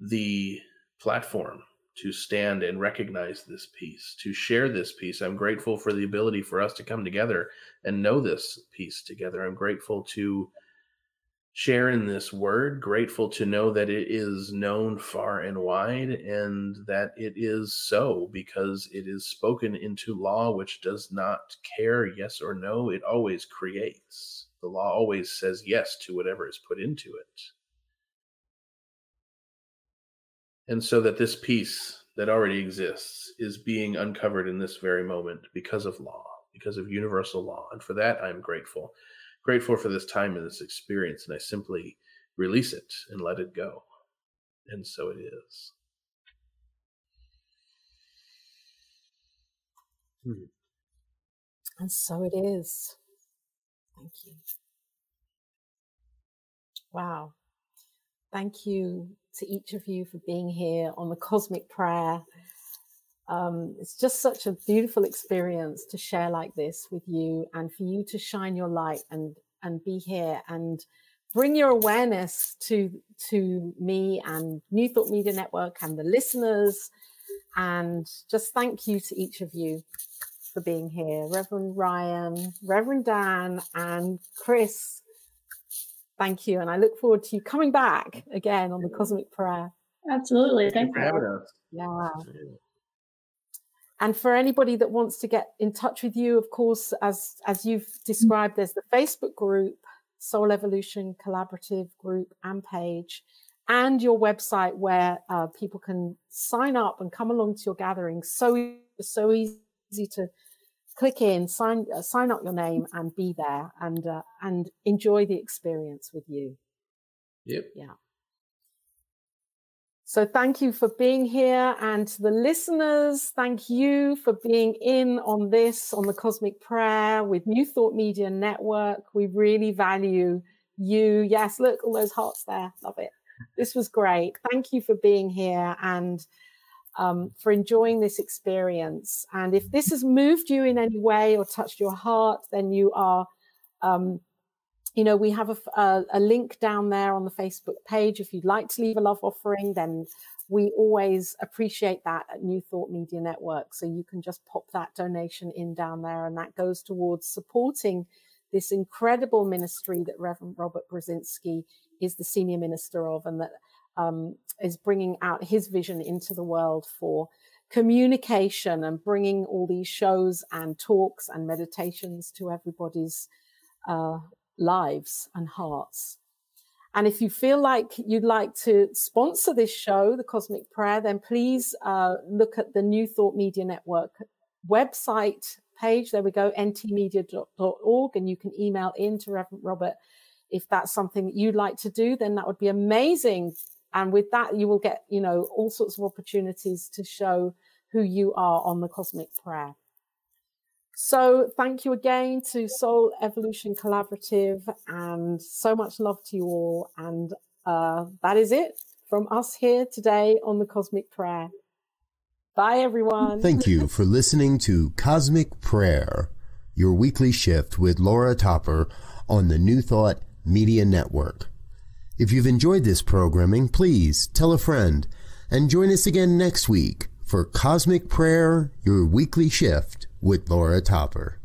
the platform to stand and recognize this peace, to share this peace. I'm grateful for the ability for us to come together and know this peace together. I'm grateful to share in this word, grateful to know that it is known far and wide and that it is so because it is spoken into law, which does not care yes or no. It always creates. The law always says yes to whatever is put into it. And so that this peace that already exists is being uncovered in this very moment because of law, because of universal law. And for that, I'm grateful. Grateful for this time and this experience. And I simply release it and let it go. And so it is. Hmm. And so it is. Thank you. Wow. Thank you to each of you for being here on the Cosmic Prayer. Um, it's just such a beautiful experience to share like this with you and for you to shine your light and and be here and bring your awareness to to me and New Thought Media Network and the listeners. And just thank you to each of you for being here. Reverend Ryan Reverend Dan and Chris Thank you. And I look forward to you coming back again on the Cosmic Prayer. Absolutely. Thank, Thank you. For having us. Yeah. And for anybody that wants to get in touch with you, of course, as as you've described, there's the Facebook group, Soul Evolution Collaborative group and page, and your website where uh, people can sign up and come along to your gathering. So so easy to click in, sign uh, sign up your name, and be there and uh, and enjoy the experience with you. Yep. Yeah. So thank you for being here, and to the listeners, thank you for being in on this on the Cosmic Prayer with New Thought Media Network. We really value you. Yes, look, all those hearts there. Love it. This was great. Thank you for being here and um, for enjoying this experience. And if this has moved you in any way or touched your heart, then you are, um, you know, we have a, a, a, link down there on the Facebook page. If you'd like to leave a love offering, then we always appreciate that at New Thought Media Network. So you can just pop that donation in down there, and that goes towards supporting this incredible ministry that Reverend Robert Brzezinski is the senior minister of, and that um, is bringing out his vision into the world for communication and bringing all these shows and talks and meditations to everybody's uh, lives and hearts. And if you feel like you'd like to sponsor this show, The Cosmic Prayer, then please uh, look at the New Thought Media Network website page. There we go, ntmedia.org, and you can email in to Reverend Robert if that's something that you'd like to do, then that would be amazing and with that, you will get, you know, all sorts of opportunities to show who you are on the cosmic prayer. So thank you again to Soul Evolution Collaborative and so much love to you all. And uh, that is it from us here today on the Cosmic Prayer. Bye, everyone. Thank you for listening to Cosmic Prayer, your weekly shift with Laura Topper on the New Thought Media Network. If you've enjoyed this programming, please tell a friend and join us again next week for Cosmic Prayer, your weekly shift with Laura Topper.